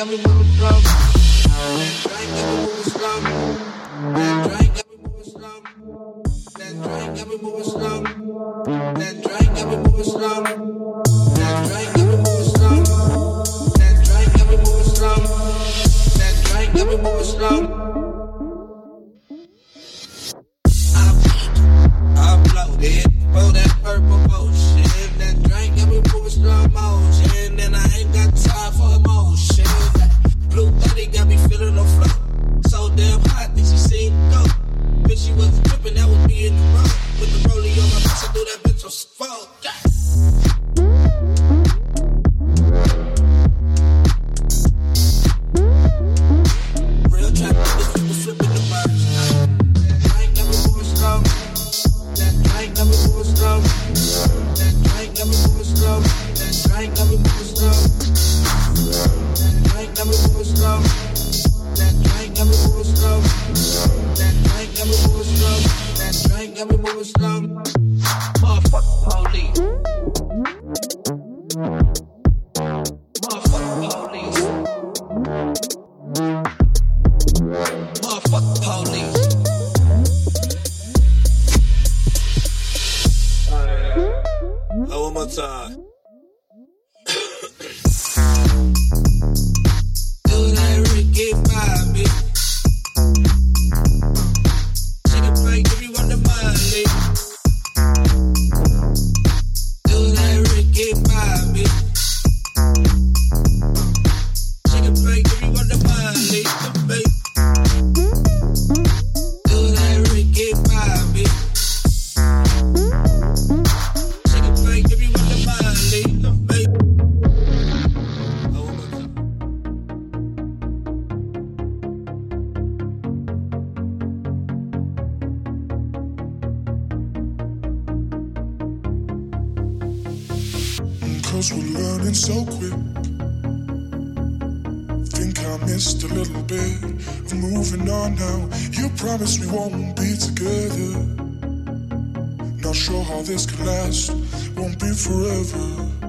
got me with the problem. promise we won't be together. Not sure how this could last, won't be forever.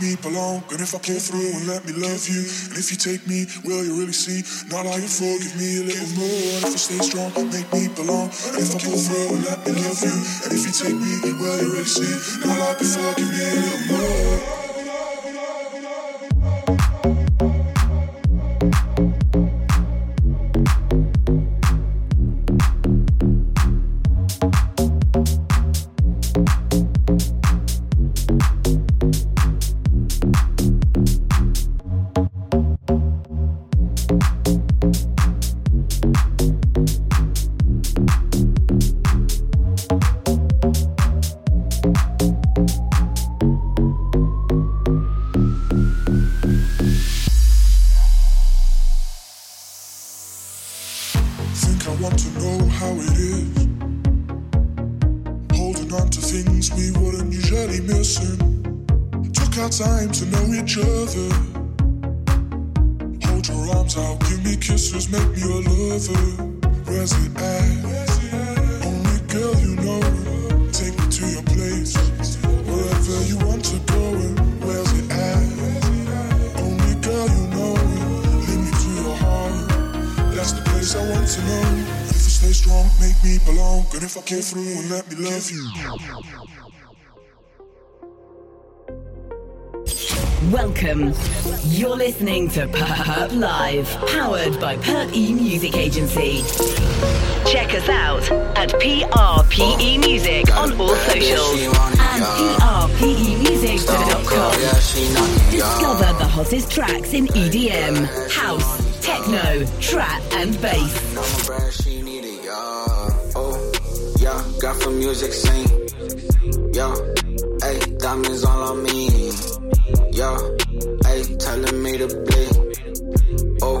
make me belong. And if I pull through and let me love you, and if you take me, will you really see? Not I you forgive me a little more. And if you stay strong, make me belong. And if I pull through and let me love you, and if you take me, will you really see? Not I before, give me a little more. Welcome. You're listening to PVRP Live, powered by Perp E Music Agency. Check us out at PRPE Music on all socials and PRPEmusic.com. Discover the hottest tracks in EDM, house, techno, trap, and bass. Yeah, got from music sing. Yo, hey, diamonds all on me. Yo, hey, telling me to bleed. Oh,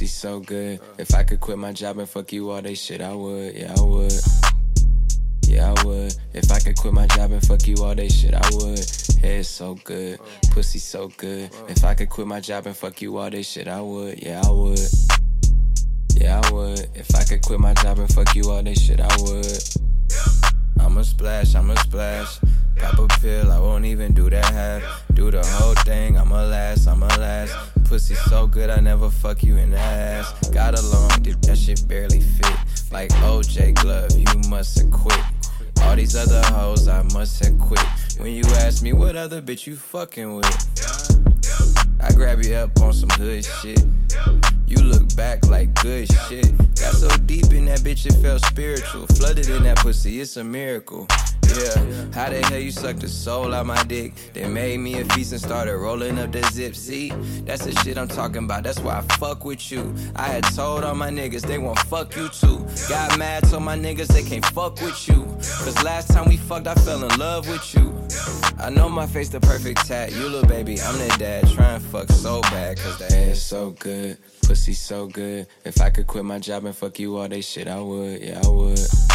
pussy so good. If I could quit my job and fuck you all day shit, I would, yeah, I would. Yeah, I would. If I could quit my job and fuck you all day shit, I would. It's so good, pussy so good. If I could quit my job and fuck you all day shit, I would, yeah, I would. Yeah, I would. If I could quit my job and fuck you all day shit, I would. I'ma splash, I'ma splash. Pop a pill, I won't even do that half. Do the whole thing, I'ma last, I'ma last. Pussy so good, I never fuck you in the ass. Got along, dude, that shit barely fit. Like OJ Glove, you must have quit. All these other hoes, I must have quit. When you ask me what other bitch you fucking with, I grab you up on some hood shit. You look back like good shit. Got so deep in that bitch, it felt spiritual. Flooded in that pussy, it's a miracle. Yeah, how the hell you sucked the soul out my dick? They made me a feast and started rolling up the zip. See, that's the shit I'm talking about. That's why I fuck with you. I had told all my niggas they won't fuck you too. Got mad, told my niggas they can't fuck with you. Cause last time we fucked, I fell in love with you. I know my face the perfect tat. You little baby, I'm the dad. Trying fuck so bad, cause the ass so good. Pussy so good. If I could quit my job and fuck you all day shit, I would. Yeah, I would.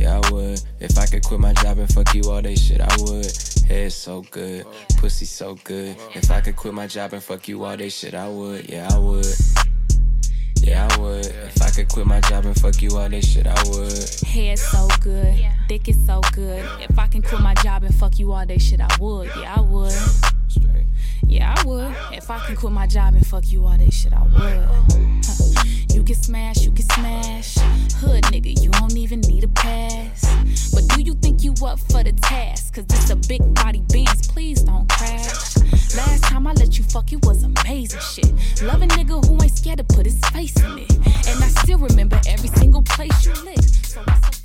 Yeah, I would. If I could quit my job and fuck you all day shit, I would. Head so good. Pussy so good. If I could quit my job and fuck you all day shit, I would. Yeah, I would. Yeah, I would. If I could quit my job and fuck you all day shit, I would. Head so good, dick is so good. If I can quit my job and fuck you all day, shit, I would. Yeah, I would. Yeah, I would. If I can quit my job and fuck you all day, shit, I would. You can smash, you can smash. Hood nigga, you don't even need a pass. But do you think you up for the task? Cause this a big body Benz, please don't crash. Last time I let you fuck, it was amazing shit. Love a nigga who ain't scared to put his face in it. And I still remember every single place you licked. So what's up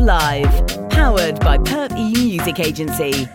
Live, powered by Perp E Music Agency.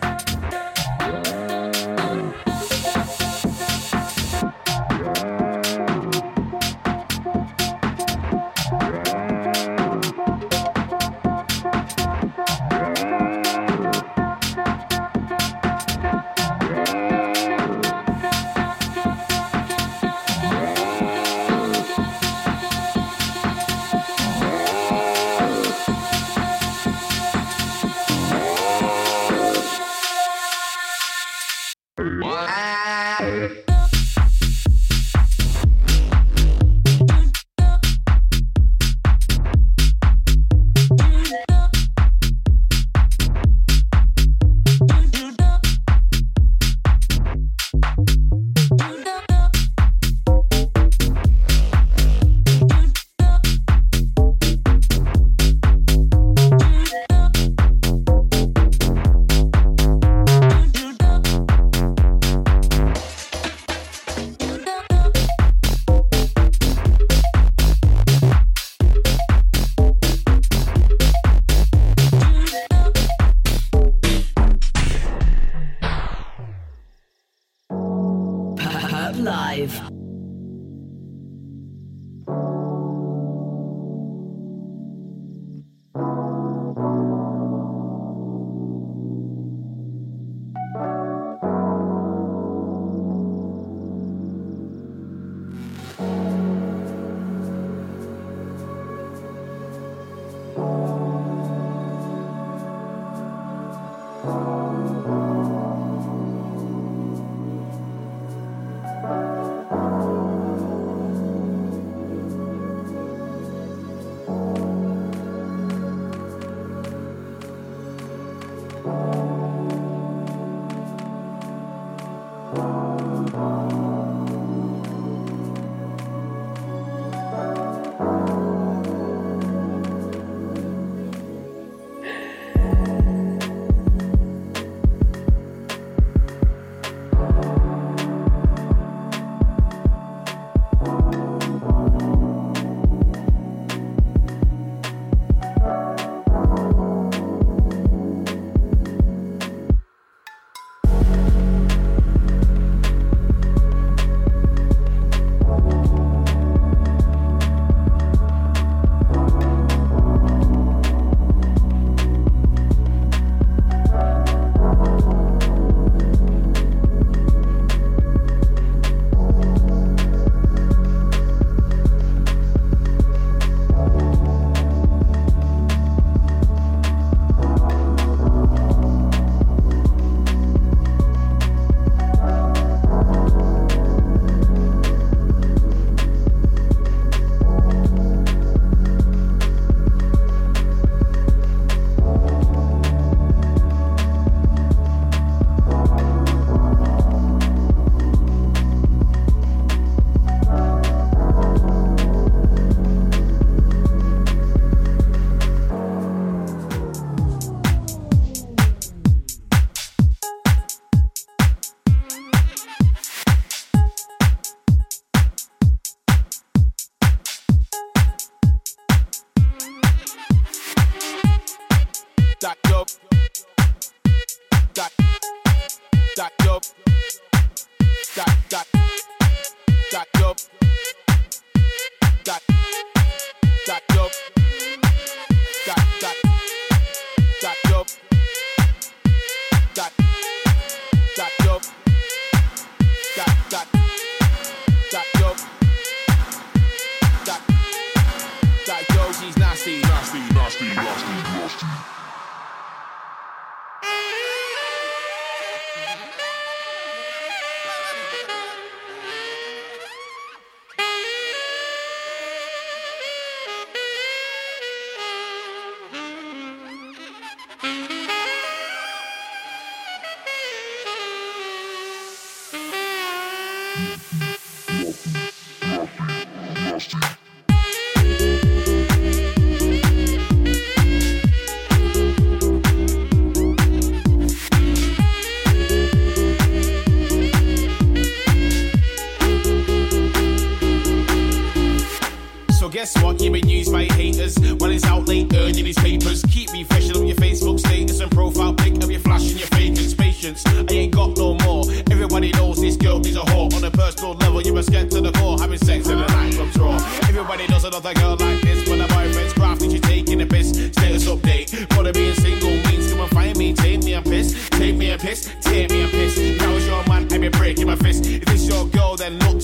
my face. If it's your girl, then look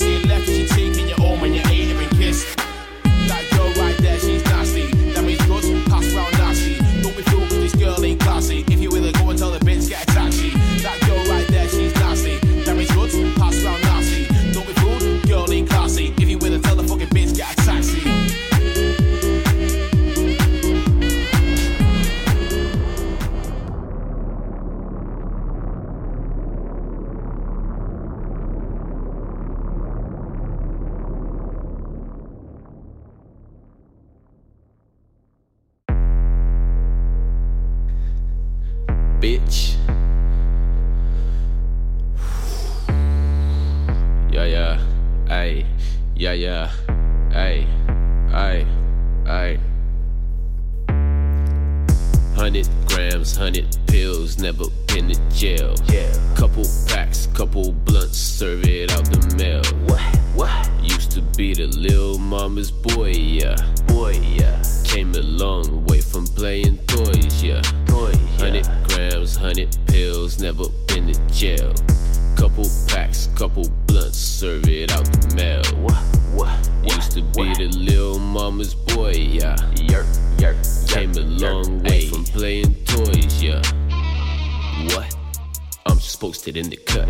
Just posted in the cut.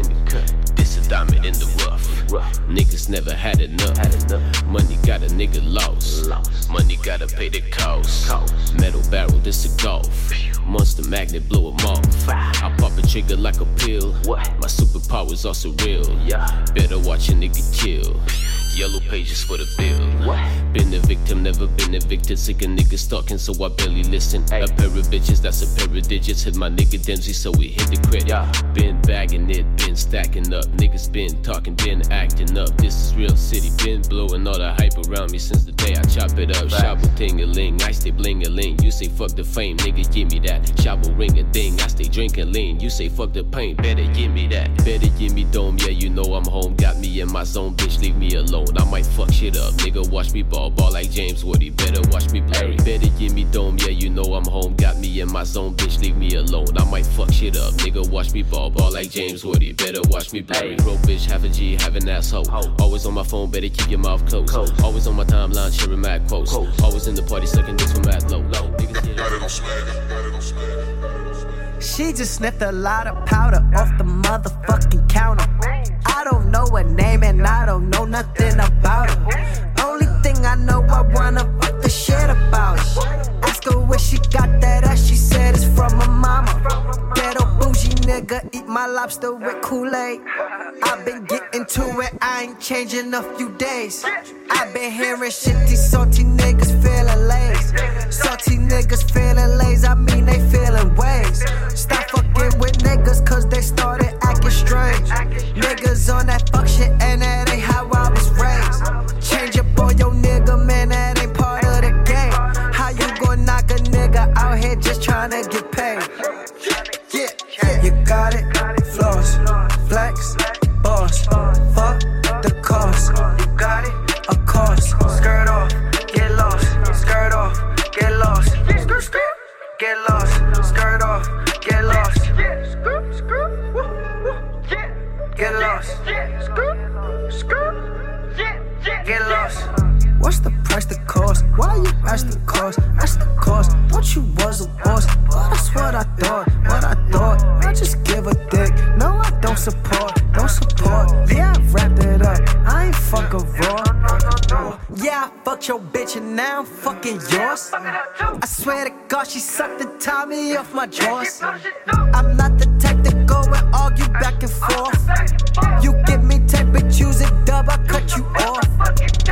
This a diamond in the rough. Niggas never had enough. Money got a nigga lost. Money gotta pay the cost. Metal barrel, this a golf. Monster magnet, blow 'em off. I pop a trigger like a pill. My superpowers are surreal. Better watch a nigga kill. Yellow pages for the bill. Been a victim, never been evicted. Sick of niggas talking, so I barely listen. A pair of bitches, that's a pair of digits. Hit my nigga Dempsey, so we hit the credit. Been bagging it, been stacking up. Niggas been talking, been acting up. This is real city, been blowing all the hype around me since the day I chop it up. Shabo ting a ling, I stay bling a ling. You say fuck the fame, nigga, give me that. Shabo ring a ding, I stay drinking lean. You say fuck the pain, better give me that. Better give me dome, yeah, you know I'm home. Got me in my zone, bitch, leave me alone. I might fuck shit up, nigga, watch me ball, ball like James Worthy. Better watch me blurry. Better give me dome, yeah, you know I'm home. Got me in my zone, bitch, leave me alone. I might fuck shit up, nigga, watch me ball, ball like James Worthy. Better watch me blurry. Broke bitch, half a G, have an asshole. Always on my phone, better keep your mouth closed. Always on my timeline, sharing mad quotes. Always in the party, sucking dicks from mad low. Niggas get it on swag, got it on swag. She just sniffed a lot of powder off the motherfucking counter. I don't know her name and I don't know nothing about her. Thing I know, I wanna fuck the shit about. Ask her where she got that ass, she said it's from her mama. Ghetto bougie nigga, eat my lobster with Kool-Aid. I've been getting to it, I ain't changing a few days. I've been hearing shit, these salty niggas feeling lazy. Salty niggas feeling lazy, I mean they feeling ways. Stop fucking with niggas cause they started acting strange. Niggas on that fuck shit and that ain't how tryna get paid? Yeah, you got it. Floss, flex, boss. Fuck the cost. You got it. Of course. Skirt off, get lost. Skirt off, get lost. Get lost. Skirt off, get lost. Get lost. Get lost. What's the price the cost? Why you ask the cost? Ask the cost. Thought you was a boss. Well, that's what I thought. What I thought. I just give a dick. No, I don't support. Don't support. Yeah, I wrapped it up. I ain't fuck a raw. Yeah, I fucked your bitch and now I'm fucking yours. I swear to God, she sucked the Tommy off my drawers. I'm not the type to go and argue back and forth. You give me tape, but use it dub, I cut you off.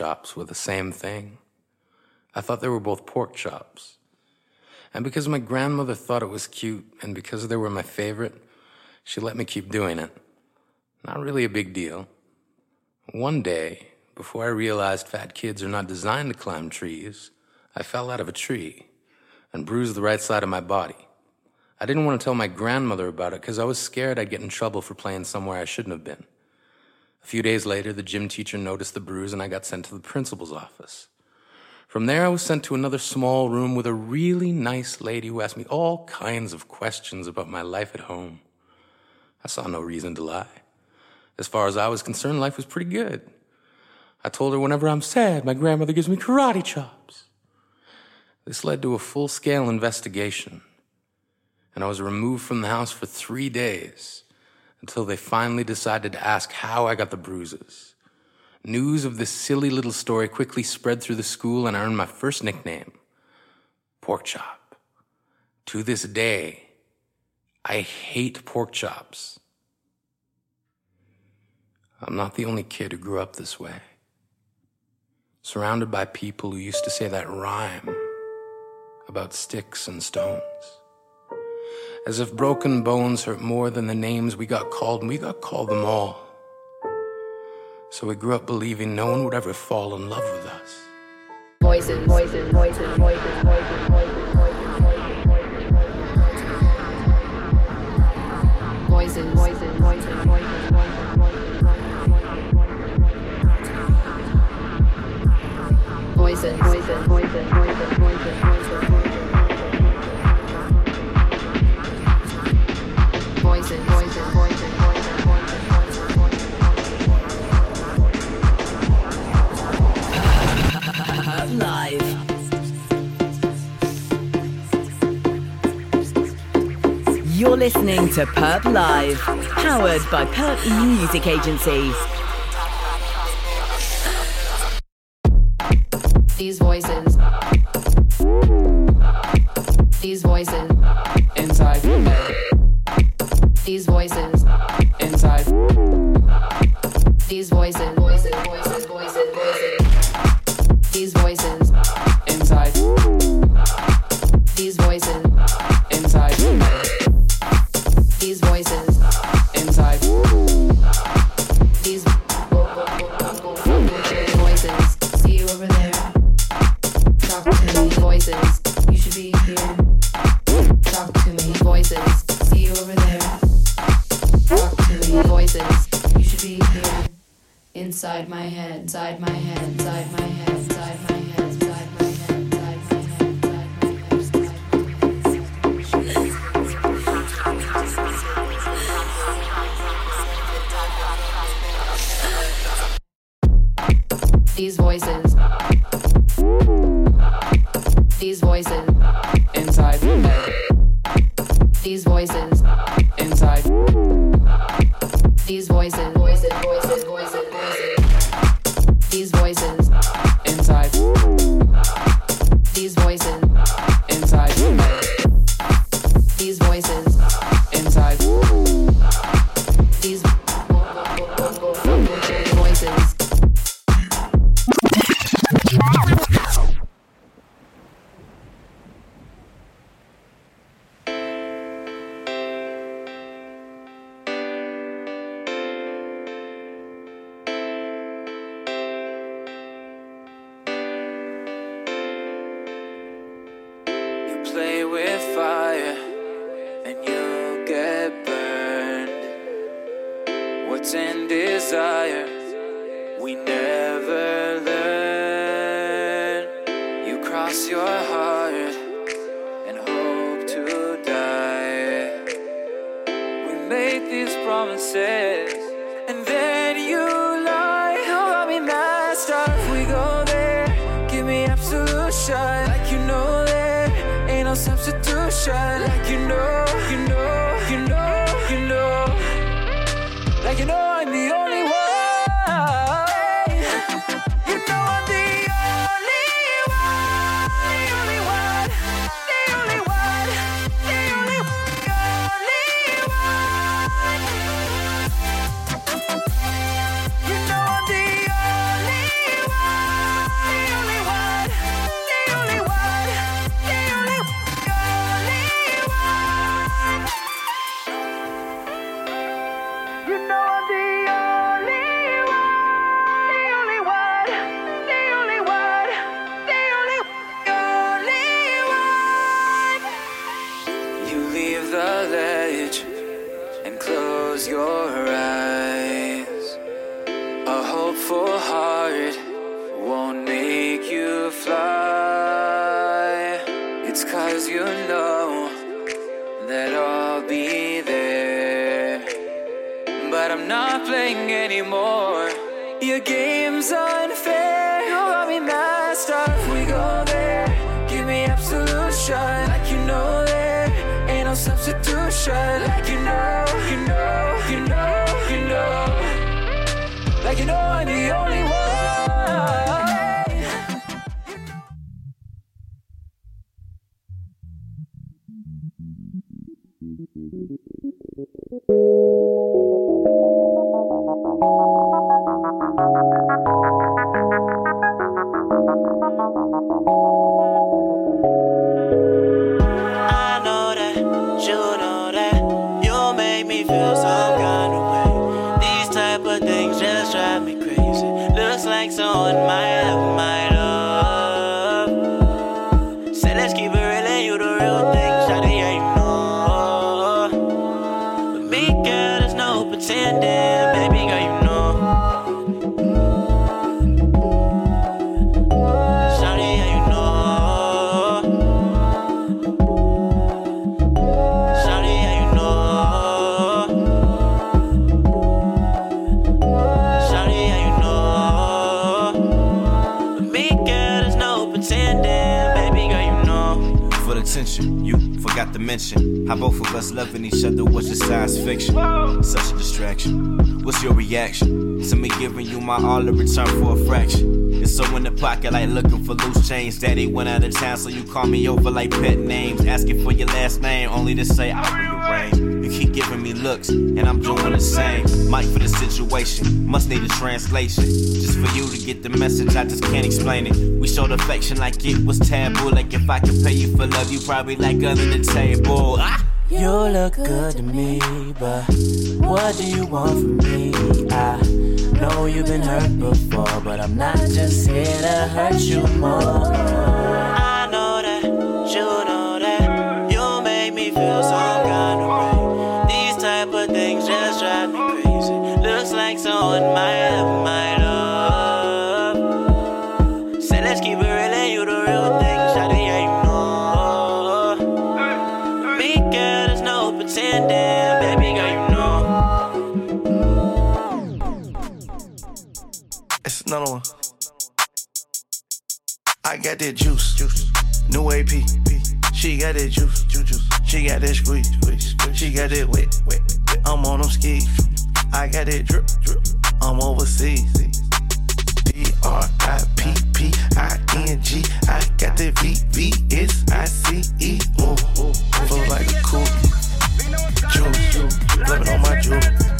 Chops were the same thing. I thought they were both pork chops. And because my grandmother thought it was cute, and because they were my favorite, she let me keep doing it. Not really a big deal. One day, before I realized fat kids are not designed to climb trees, I fell out of a tree and bruised the right side of my body. I didn't want to tell my grandmother about it because I was scared I'd get in trouble for playing somewhere I shouldn't have been. A few days later, the gym teacher noticed the bruise and I got sent to the principal's office. From there, I was sent to another small room with a really nice lady who asked me all kinds of questions about my life at home. I saw no reason to lie. As far as I was concerned, life was pretty good. I told her whenever I'm sad, my grandmother gives me karate chops. This led to a full scale investigation, and I was removed from the house for three days until they finally decided to ask how I got the bruises. News of this silly little story quickly spread through the school, and I earned my first nickname Pork Chop. To this day, I hate pork chops. I'm not the only kid who grew up this way. Surrounded by people who used to say that rhyme about sticks and stones. As if broken bones hurt more than the names we got called, and we got called them all. So we grew up believing no one would ever fall in love with us. Voices, voices, voices, voices, voices, voices, voices, voices, voices, voices, voices, You're listening to PVRP Live, powered by Perp E Music Agency. These voices. These voices. Mention how both of us loving each other was just science fiction. Such a distraction. What's your reaction to me giving you my all in return for a fraction? It's so in the pocket, like looking for loose change. Daddy went out of town, so you call me over like pet names. Asking for your last name, only to say I'll rearrange. You keep giving me looks, and I'm doing the same. Might for the situation, must need a translation. Just for you to get the message, I just can't explain it. We showed affection like it was taboo. Like if I could pay you for love, you probably like under the table. Ah! You look good to me, but what do you want from me? I know you've been hurt before, but I'm not just here to hurt you more. That juice, juice. New AP, she got that juice, juice. She got that squeeze, squeeze. She got that wet, wet. I'm on them skis. I got that drip, drip. I'm overseas. D R I P P I N G. I got that V V S I C E. Ooh, feel like a cool juice, blame on my juice.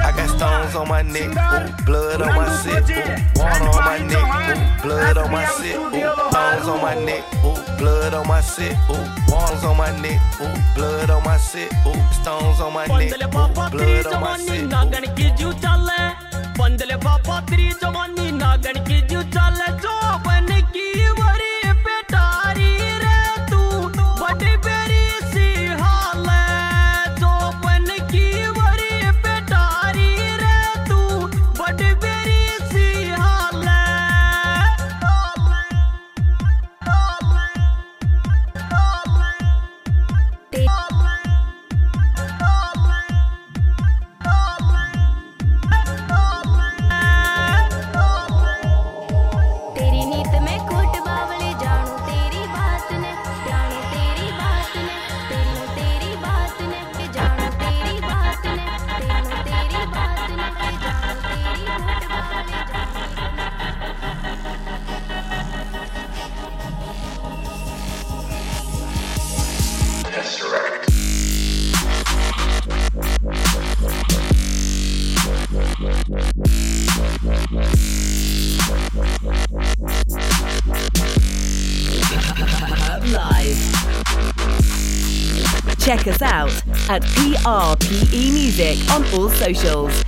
I got stones on my neck, ooh, blood on my sit, ooh, water on my neck, ooh, blood on my sit, ooh, stones on my neck, ooh, blood on my sit, ooh, waters on my neck, ooh, blood on my sit, ooh, stones on my neck, ooh, blood on my sit. Nagani kiju chale, bandle papa tri jamani nagani kiju chale chale. At PVRP Music on all socials.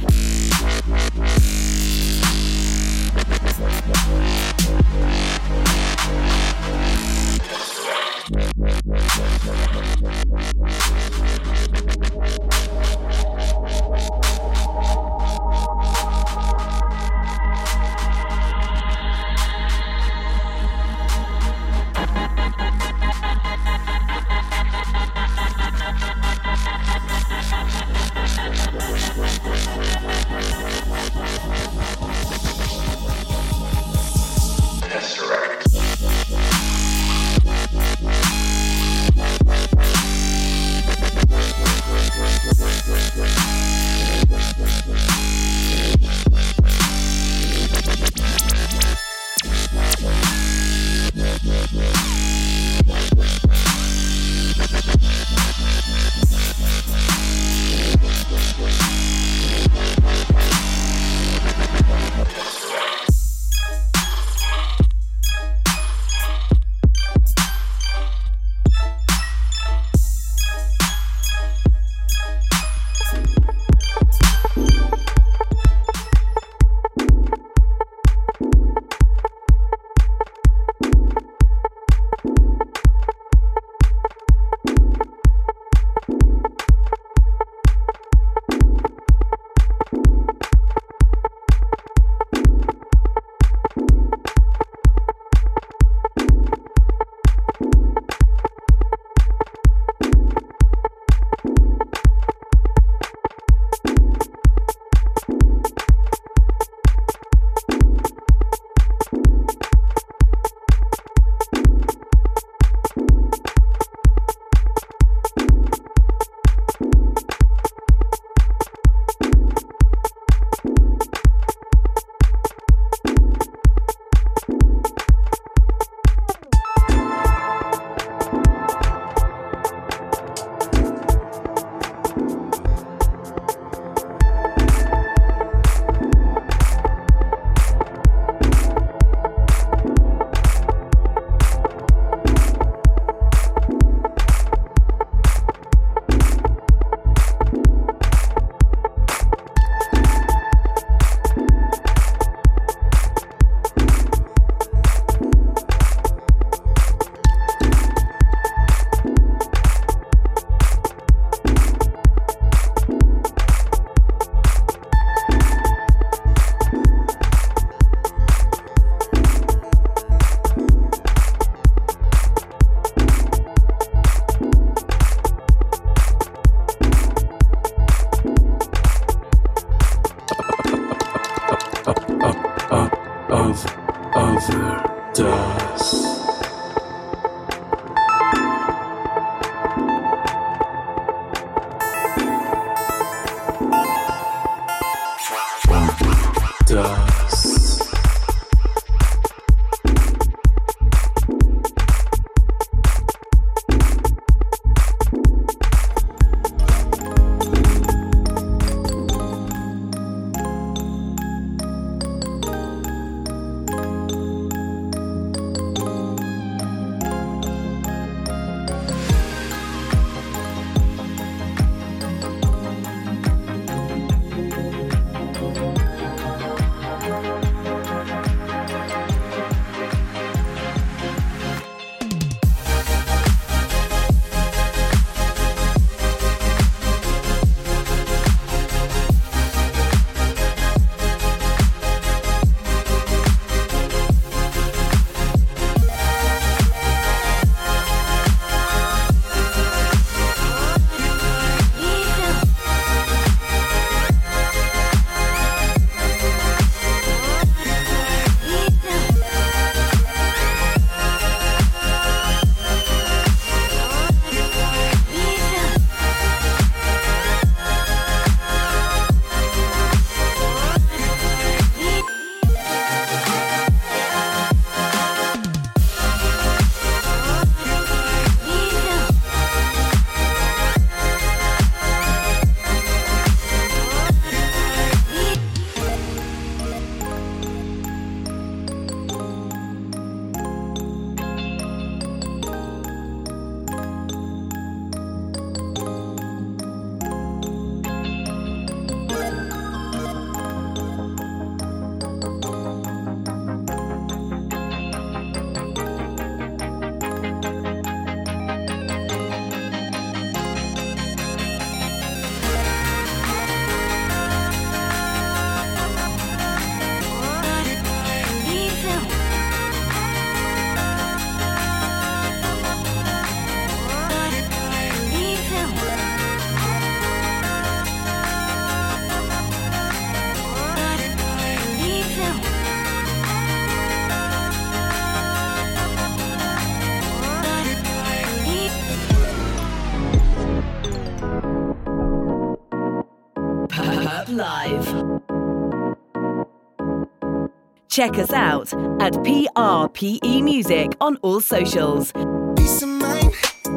Check us out at PVRP Music on all socials. Peace of mind,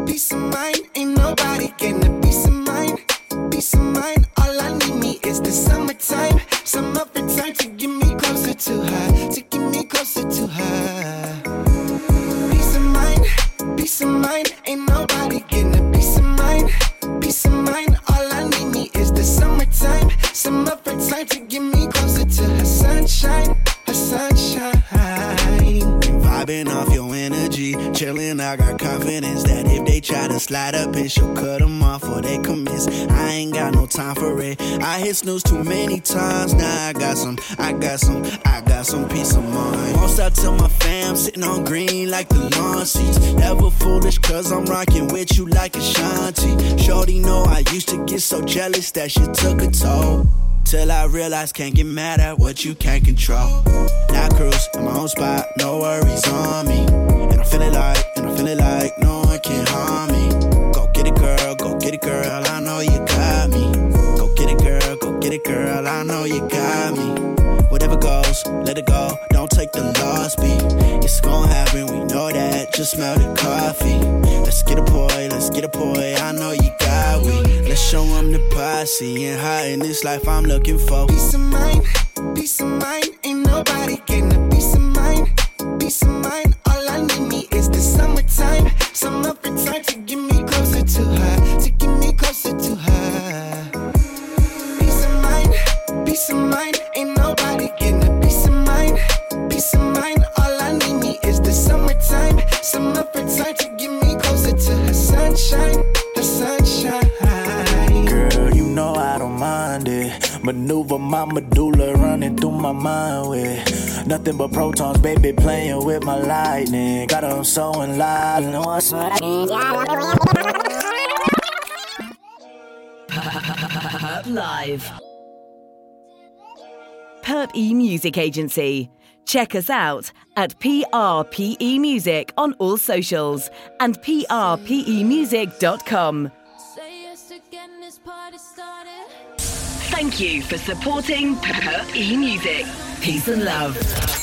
peace of mind. Time for it. I hit snooze too many times. Now I got some, I got some, I got some peace of mind. Won't stop till my fam sitting on green like the lawn seats. Never foolish, cause I'm rocking with you like Ashanti. Shorty know I used to get so jealous that she took a toll. Till I realize can't get mad at what you can't control. Now I cruise in my own spot, no worries on me. And I'm feeling like, and I'm feeling like no one can harm me. Go get it, girl, go get it, girl. I know you get it, girl. I know you got me. Whatever goes, let it go. Don't take the loss, beat. It's gonna happen, we know that. Just smell the coffee. Let's get a boy, let's get a boy. I know you got we. Let's show 'em the posse and how in this life I'm looking for. Peace of mind, peace of mind. Ain't nobody getting a peace of mind. Peace of mind. All I need me is the summertime. Some summertime to get me closer to her. To get me closer to her. Peace of mind, peace of mind. Ain't nobody getting a peace of mind. Peace of mind. All I need me is the summertime. Summertime to get me closer to her sunshine. Her sunshine. Girl, you know I don't mind it. Maneuver my medulla running through my mind with nothing but protons, baby, playing with my lightning. Got Got 'em so in line. know what's PVRP Live. Perp E Music Agency. Check us out at PVRP Music on all socials and pvrpmusic.com. Thank you for supporting Perp E Music. Peace and love.